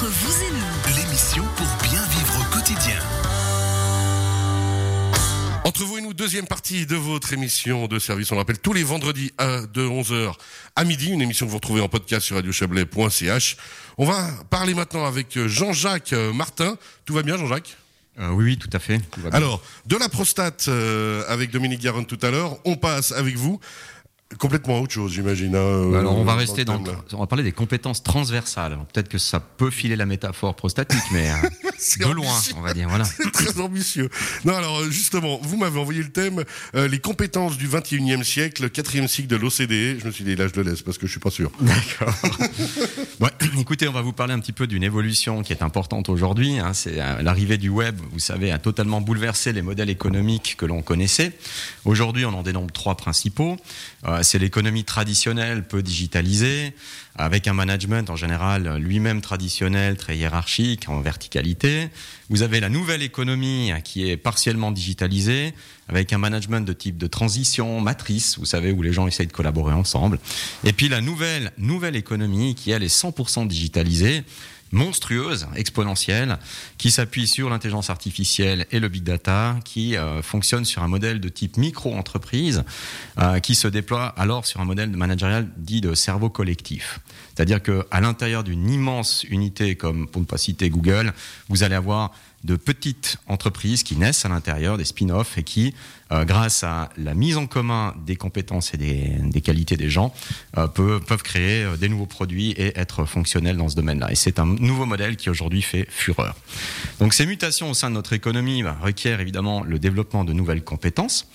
Entre vous et nous. L'émission pour bien vivre au quotidien. Entre vous et nous, deuxième partie de votre émission de service. On rappelle tous les vendredis à, de 11h à midi, une émission que vous retrouvez en podcast sur radiochablais.ch. On va parler maintenant avec Jean-Jacques Martin. Tout va bien, Jean-Jacques? Euh, oui, oui, tout à fait. Tout va bien. Alors, de la prostate euh, avec Dominique Garonne tout à l'heure, on passe avec vous complètement autre chose, j'imagine. hein, Alors, on va euh, rester dans, le on va parler des compétences transversales. Peut-être que ça peut filer la métaphore prostatique, mais de loin, on va dire. Voilà. C'est très ambitieux. Non, alors euh, justement, vous m'avez envoyé le thème euh, les compétences du 21e siècle, quatrième cycle de l'OCDE. Je me suis dit l'âge de l'Est parce que je suis pas sûr. D'accord. Écoutez, on va vous parler un petit peu d'une évolution qui est importante aujourd'hui. hein. C'est euh, l'arrivée du web, vous savez, a totalement bouleversé les modèles économiques que l'on connaissait. Aujourd'hui, on en dénombre trois principaux. Euh, c'est l'économie traditionnelle, peu digitalisée, avec un management en général lui-même traditionnel, très hiérarchique, en verticalité. Vous avez la nouvelle économie hein, qui est partiellement digitalisée, avec un management de type de transition, matrice, vous savez, où les gens essayent de collaborer ensemble. Et puis la nouvelle, nouvelle économie qui, elle, est 100% digitalisée, monstrueuse, exponentielle, qui s'appuie sur l'intelligence artificielle et le big data, qui euh, fonctionne sur un modèle de type micro-entreprise, euh, qui se déploie alors sur un modèle managérial dit de cerveau collectif. C'est-à-dire que à l'intérieur d'une immense unité, comme pour ne pas citer Google, vous allez avoir de petites entreprises qui naissent à l'intérieur, des spin-offs, et qui, euh, grâce à la mise en commun des compétences et des, qualités des gens, euh, peuvent, peuvent créer euh, des nouveaux produits et être fonctionnels dans ce domaine-là. Et c'est un nouveau modèle qui aujourd'hui fait fureur. Donc ces mutations au sein de notre économie bah, requièrent évidemment le développement de nouvelles compétences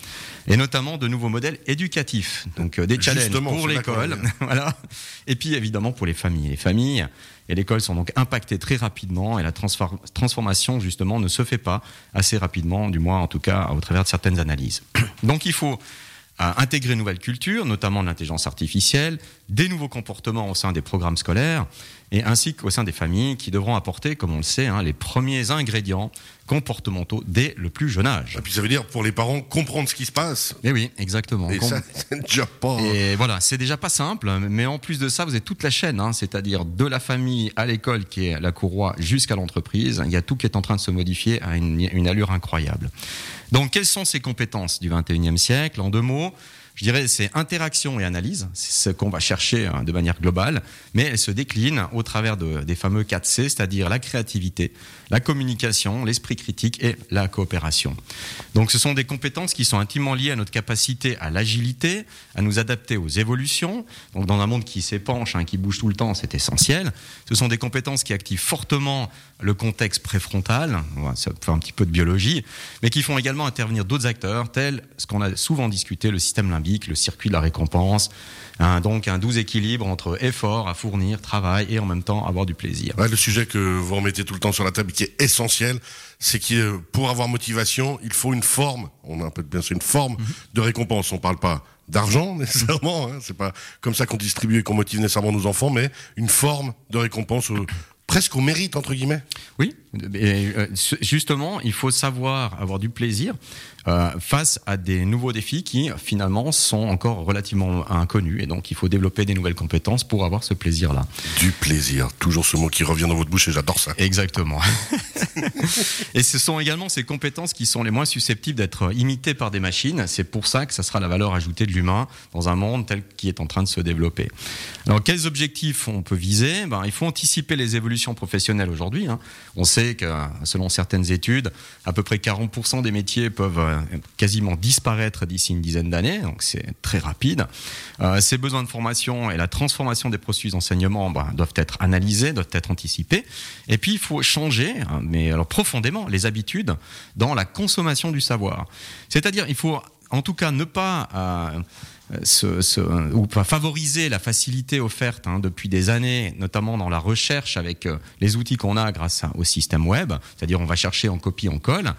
et notamment de nouveaux modèles éducatifs. Donc euh, des challenges Justement, pour l'école, voilà. Et puis évidemment pour les familles. Les familles et l'école sont donc impactées très rapidement et la transfor- transformation justement ne se fait pas assez rapidement, du moins en tout cas au travers de certaines analyses. Donc il faut euh, intégrer une nouvelle culture, notamment de l'intelligence artificielle, des nouveaux comportements au sein des programmes scolaires et ainsi qu'au sein des familles qui devront apporter, comme on le sait, hein, les premiers ingrédients comportementaux dès le plus jeune âge. Et puis ça veut dire pour les parents comprendre ce qui se passe. Et oui, exactement. Et Com- ça, c'est déjà pas. et voilà, c'est déjà pas simple, mais en plus de ça, vous avez toute la chaîne, hein, c'est-à-dire de la famille à l'école qui est la courroie jusqu'à l'entreprise. Il y a tout qui est en train de se modifier à une, une allure incroyable. Donc, quelles sont ces compétences du 21e siècle? En deux mots, je dirais c'est interaction et analyse, c'est ce qu'on va chercher hein, de manière globale, mais elles se déclinent au travers de, des fameux 4 C, c'est-à-dire la créativité, la communication, l'esprit critique et la coopération. Donc ce sont des compétences qui sont intimement liées à notre capacité à l'agilité, à nous adapter aux évolutions. Donc dans un monde qui s'épanche, hein, qui bouge tout le temps, c'est essentiel. Ce sont des compétences qui activent fortement le contexte préfrontal, ça fait un petit peu de biologie, mais qui font également intervenir d'autres acteurs, tels ce qu'on a souvent discuté, le système limbique, le circuit de la récompense, hein, donc un doux équilibre entre effort à fournir, travail et en même temps avoir du plaisir. Ouais, le sujet que vous remettez tout le temps sur la table, qui est essentiel, c'est que euh, pour avoir motivation, il faut une forme. On a un peu bien sûr une forme Mhm. de récompense. On parle pas d'argent nécessairement. Hein, c'est pas comme ça qu'on distribue et qu'on motive nécessairement nos enfants, mais une forme de récompense au- presque au mérite entre guillemets. Oui, et, euh, justement, il faut savoir avoir du plaisir euh, face à des nouveaux défis qui finalement sont encore relativement inconnus et donc il faut développer des nouvelles compétences pour avoir ce plaisir-là. Du plaisir, toujours ce mot qui revient dans votre bouche et j'adore ça. Exactement. et ce sont également ces compétences qui sont les moins susceptibles d'être imitées par des machines. C'est pour ça que ça sera la valeur ajoutée de l'humain dans un monde tel qui est en train de se développer. Alors, quels objectifs on peut viser? Ben, Il faut anticiper les évolutions professionnelles aujourd'hui. hein. On sait que, selon certaines études, à peu près 40% des métiers peuvent quasiment disparaître d'ici une dizaine d'années, donc c'est très rapide. Euh, ces besoins de formation et la transformation des processus d'enseignement ben, doivent être analysés, doivent être anticipés. Et puis, il faut changer, hein, mais alors profondément, les habitudes dans la consommation du savoir. C'est-à-dire, il faut en tout cas ne pas euh, favoriser la facilité offerte hein, depuis des années, notamment dans la recherche avec euh, les outils qu'on a grâce au système web, c'est-à-dire on va chercher en copie, on colle.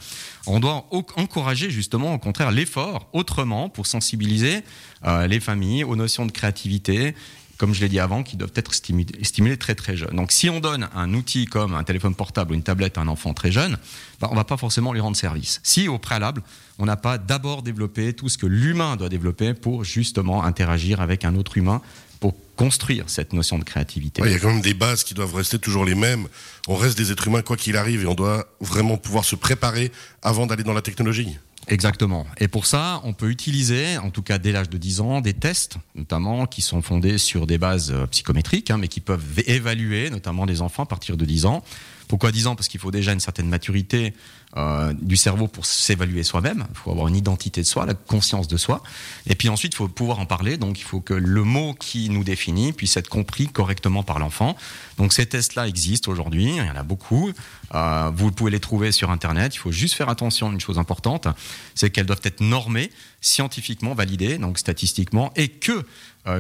On doit encourager justement au contraire l'effort autrement pour sensibiliser euh, les familles aux notions de créativité, comme je l'ai dit avant, qui doivent être stimulés, très très jeunes. Donc si on donne un outil comme un téléphone portable ou une tablette à un enfant très jeune, bah, on va pas forcément lui rendre service. Si au préalable, on n'a pas d'abord développé tout ce que l'humain doit développer pour justement interagir avec un autre humain pour construire cette notion de créativité. Il y a quand même des bases qui doivent rester toujours les mêmes. On reste des êtres humains quoi qu'il arrive et on doit vraiment pouvoir se préparer avant d'aller dans la technologie. Exactement. Et pour ça, on peut utiliser, en tout cas dès l'âge de 10 ans, des tests, notamment qui sont fondés sur des bases euh, psychométriques, hein, mais qui peuvent évaluer, notamment les enfants à partir de 10 ans. Pourquoi 10 ans? Parce qu'il faut déjà une certaine maturité euh, du cerveau pour s'évaluer soi-même. Il faut avoir une identité de soi, la conscience de soi. Et puis ensuite, il faut pouvoir en parler. Donc, il faut que le mot qui nous définit puisse être compris correctement par l'enfant. Donc, ces tests-là existent aujourd'hui. Il y en a beaucoup. Euh, vous pouvez les trouver sur Internet. Il faut juste faire attention à une chose importante, c'est qu'elles doivent être normées, scientifiquement validées, donc statistiquement, et que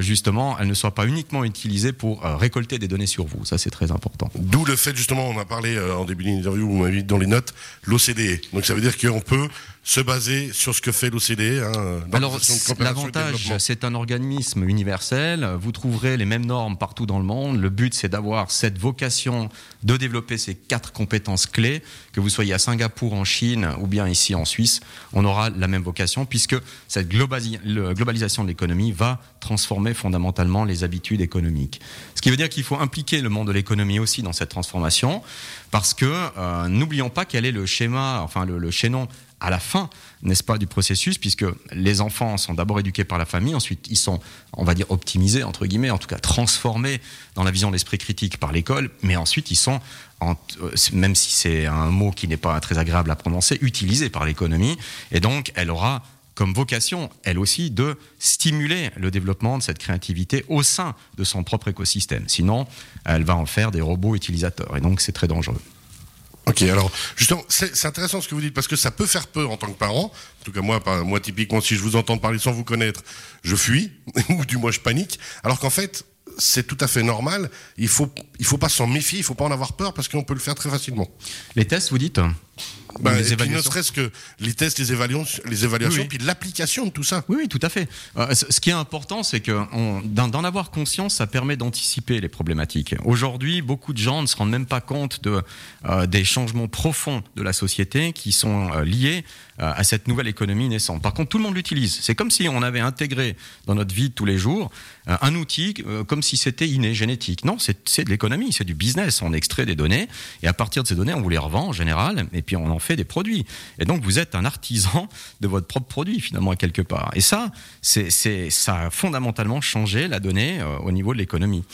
justement, elles ne soient pas uniquement utilisées pour euh, récolter des données sur vous. Ça, c'est très important. D'où le fait, justement, on a parlé en début d'interview, vous m'avez dit dans les notes, l'OCDE. Donc ça veut dire qu'on peut se baser sur ce que fait l'OCDE. Hein, Alors l'avantage, c'est un organisme universel. Vous trouverez les mêmes normes partout dans le monde. Le but, c'est d'avoir cette vocation de développer ces quatre compétences clés. Que vous soyez à Singapour, en Chine ou bien ici en Suisse, on aura la même vocation puisque cette globalisation de l'économie va transformer fondamentalement les habitudes économiques. Ce qui veut dire qu'il faut impliquer le monde de l'économie aussi dans cette transformation parce que euh, n'oublions pas quel est le schéma, enfin le, le chaînon à la fin, n'est-ce pas, du processus, puisque les enfants sont d'abord éduqués par la famille, ensuite ils sont, on va dire, optimisés, entre guillemets, en tout cas transformés dans la vision de l'esprit critique par l'école, mais ensuite ils sont, euh, même si c'est un mot qui n'est pas très agréable à prononcer, utilisés par l'économie, et donc elle aura comme vocation, elle aussi, de stimuler le développement de cette créativité au sein de son propre écosystème. Sinon, elle va en faire des robots utilisateurs, et donc c'est très dangereux. Ok, alors justement, c'est intéressant ce que vous dites parce que ça peut faire peur en tant que parent. En tout cas, moi, moi typiquement, si je vous entends parler sans vous connaître, je fuis ou du moins je panique. Alors qu'en fait, c'est tout à fait normal. Il faut, il faut pas s'en méfier, il faut pas en avoir peur parce qu'on peut le faire très facilement. Les tests, vous dites? Bah, ne serait-ce que les tests, les évaluations, les évaluations, puis l'application de tout ça. Oui, oui, tout à fait. Euh, ce qui est important, c'est que d'en avoir conscience, ça permet d'anticiper les problématiques. Aujourd'hui, beaucoup de gens ne se rendent même pas compte de, euh, des changements profonds de la société qui sont euh, liés à cette nouvelle économie naissante. Par contre, tout le monde l'utilise. C'est comme si on avait intégré dans notre vie de tous les jours un outil comme si c'était inné, génétique. Non, c'est de l'économie, c'est du business. On extrait des données et à partir de ces données, on vous les revend en général et puis on en fait des produits. Et donc, vous êtes un artisan de votre propre produit, finalement, quelque part. Et ça, c'est, ça a fondamentalement changé la donnée euh, au niveau de l'économie.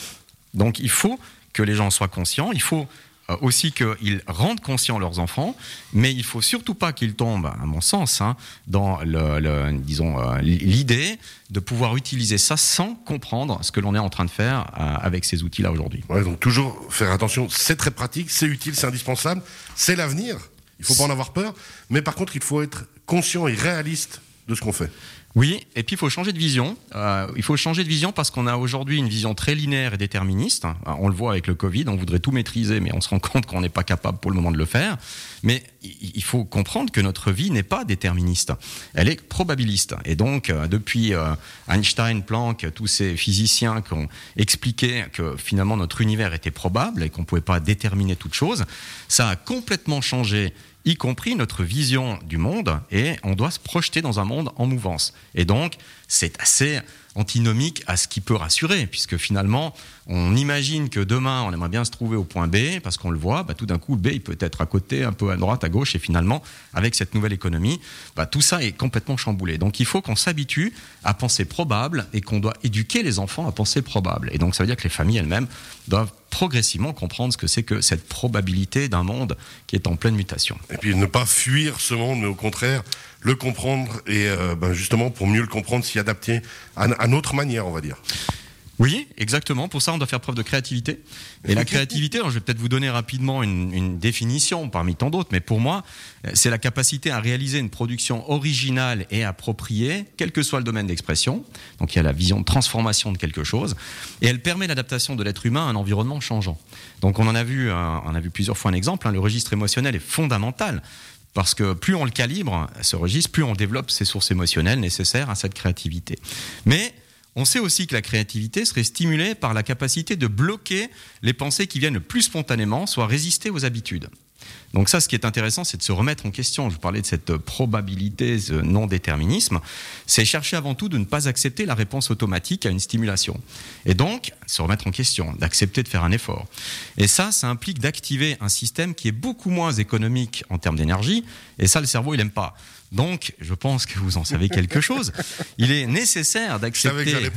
Donc, il faut que les gens soient conscients. Il faut euh, aussi qu'ils rendent conscients leurs enfants, mais il faut surtout pas qu'ils tombent, à mon sens, hein, dans le, disons euh, l'idée de pouvoir utiliser ça sans comprendre ce que l'on est en train de faire avec ces outils-là aujourd'hui. Ouais, donc toujours faire attention, c'est très pratique, c'est utile, c'est indispensable, c'est l'avenir. Il faut pas en avoir peur, mais par contre, il faut être conscient et réaliste de ce qu'on fait. Oui, et puis il faut changer de vision. Euh, il faut changer de vision parce qu'on a aujourd'hui une vision très linéaire et déterministe. On le voit avec le Covid, on voudrait tout maîtriser, mais on se rend compte qu'on n'est pas capable pour le moment de le faire. Mais il faut comprendre que notre vie n'est pas déterministe, elle est probabiliste. Et donc, euh, depuis euh, Einstein, Planck, tous ces physiciens qui ont expliqué que finalement notre univers était probable et qu'on ne pouvait pas déterminer toute chose, ça a complètement changé y compris notre vision du monde, et on doit se projeter dans un monde en mouvance. Et donc, c'est assez antinomique à ce qui peut rassurer, puisque finalement, on imagine que demain, on aimerait bien se trouver au point B, parce qu'on le voit, bah, tout d'un coup, B, il peut être à côté, un peu à droite, à gauche, et finalement, avec cette nouvelle économie, bah, tout ça est complètement chamboulé. Donc il faut qu'on s'habitue à penser probable, et qu'on doit éduquer les enfants à penser probable. Et donc ça veut dire que les familles elles-mêmes doivent progressivement comprendre ce que c'est que cette probabilité d'un monde qui est en pleine mutation. Et puis ne pas fuir ce monde, mais au contraire, le comprendre et euh, ben justement pour mieux le comprendre, s'y adapter à, notre manière, on va dire. Oui, exactement. Pour ça, on doit faire preuve de créativité. Et la créativité, je vais peut-être vous donner rapidement une, une définition parmi tant d'autres, mais pour moi, c'est la capacité à réaliser une production originale et appropriée, quel que soit le domaine d'expression. Donc il y a la vision de transformation de quelque chose, et elle permet l'adaptation de l'être humain à un environnement changeant. Donc on en a vu, on a vu plusieurs fois un exemple. Hein. le registre émotionnel est fondamental parce que plus on le calibre, ce registre, plus on développe ces sources émotionnelles nécessaires à cette créativité. Mais on sait aussi que la créativité serait stimulée par la capacité de bloquer les pensées qui viennent le plus spontanément, soit résister aux habitudes. Donc ça, ce qui est intéressant, c'est de se remettre en question. Je vous parlais de cette probabilité, ce non-déterminisme. C'est chercher avant tout de ne pas accepter la réponse automatique à une stimulation. Et donc, se remettre en question, d'accepter de faire un effort. Et ça, ça implique d'activer un système qui est beaucoup moins économique en termes d'énergie. Et ça, le cerveau, il n'aime pas. Donc, je pense que vous en savez quelque chose. Il est nécessaire d'accepter.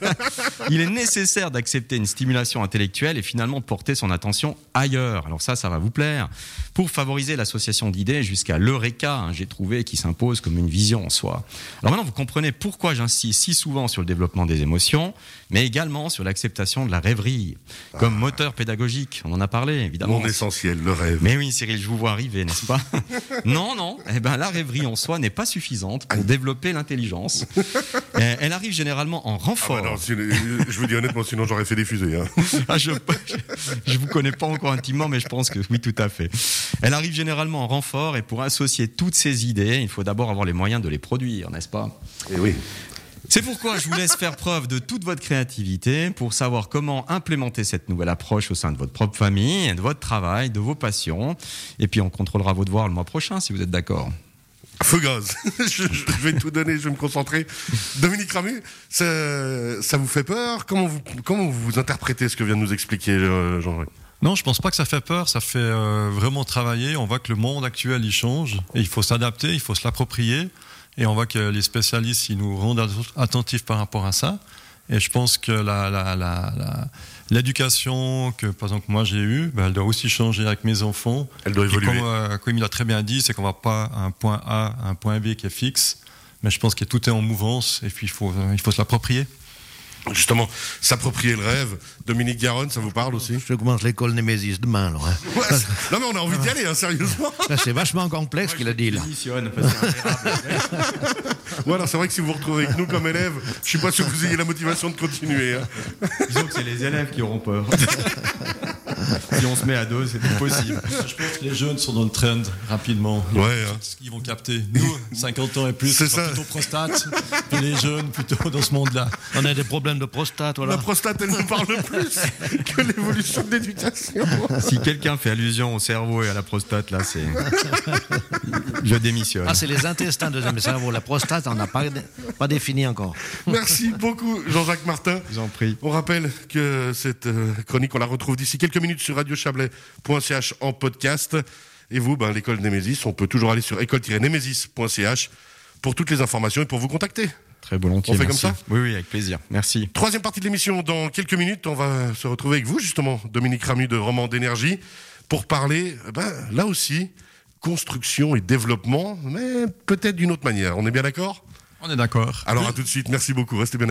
il est nécessaire d'accepter une stimulation intellectuelle et finalement de porter son attention ailleurs. Alors ça, ça va vous plaire. Pour favoriser l'association d'idées jusqu'à l'eureka, hein, j'ai trouvé, qui s'impose comme une vision en soi. Alors maintenant, vous comprenez pourquoi j'insiste si souvent sur le développement des émotions, mais également sur l'acceptation de la rêverie comme ah. moteur pédagogique. On en a parlé, évidemment. Mon essentiel, le rêve. Mais oui, Cyril, je vous vois arriver, n'est-ce pas? Non, non. Eh ben, la rêverie, on soi n'est pas suffisante pour développer l'intelligence. Elle arrive généralement en renfort. Ah bah je vous dis honnêtement, sinon j'aurais fait des fusées. Hein. Ah, je ne vous connais pas encore intimement, mais je pense que oui, tout à fait. Elle arrive généralement en renfort et pour associer toutes ces idées, il faut d'abord avoir les moyens de les produire, n'est-ce pas? Et eh oui. C'est pourquoi je vous laisse faire preuve de toute votre créativité pour savoir comment implémenter cette nouvelle approche au sein de votre propre famille, de votre travail, de vos passions. Et puis on contrôlera vos devoirs le mois prochain si vous êtes d'accord. Feu gaz. je, vais tout donner, je vais me concentrer. Dominique Ramu, ça, vous fait peur? Comment vous, comment vous interprétez ce que vient de nous expliquer euh, Jean-Jacques non, je pense pas que ça fait peur. Ça fait euh, vraiment travailler. On voit que le monde actuel il change et il faut s'adapter, il faut se l'approprier. Et on voit que les spécialistes ils nous rendent attentifs par rapport à ça. Et je pense que la, la, la, l'éducation que, par exemple, moi j'ai eue, ben, elle doit aussi changer avec mes enfants. Elle doit évoluer. Comme, euh, comme, il a très bien dit, c'est qu'on va pas un point A, un point B qui est fixe, mais je pense que tout est en mouvance et puis il faut, il faut se l'approprier justement s'approprier le rêve. Dominique Garonne, ça vous parle aussi? Je commence l'école Némésis demain. Alors, hein. non mais on a envie d'y aller, hein, sérieusement. C'est vachement complexe ce qu'il a dit là. voilà, c'est vrai que si vous vous retrouvez avec nous comme élèves, je suis pas sûr que vous ayez la motivation de continuer. Hein. Disons que c'est les élèves qui auront peur. si on se met à deux, c'est possible. Je pense que les jeunes sont dans le trend rapidement. Ouais. Hein. Ils vont capter. Nous, 50 ans et plus, c'est plutôt prostate. Et les jeunes, plutôt dans ce monde-là. On a des problèmes de prostate. Voilà. La prostate, elle nous parle plus que l'évolution de l'éducation. Si quelqu'un fait allusion au cerveau et à la prostate, là, c'est. Je démissionne. Ah, c'est les intestins, deuxième cerveau. La prostate, on n'a pas, pas défini encore. Merci beaucoup, Jean-Jacques Martin. Je vous en prie. On rappelle que cette euh, chronique, on la retrouve d'ici quelques minutes sur radiochablais.ch en podcast. Et vous, ben, l'école Némésis, on peut toujours aller sur école-némésis.ch pour toutes les informations et pour vous contacter. Très volontiers. On fait comme ça Oui, oui, avec plaisir. Merci. Troisième partie de l'émission. Dans quelques minutes, on va se retrouver avec vous, justement, Dominique Ramu de Roman d'énergie, pour parler, ben, là aussi, construction et développement, mais peut-être d'une autre manière. On est bien d'accord? On est d'accord. Alors à tout de suite. Merci beaucoup. Restez bien.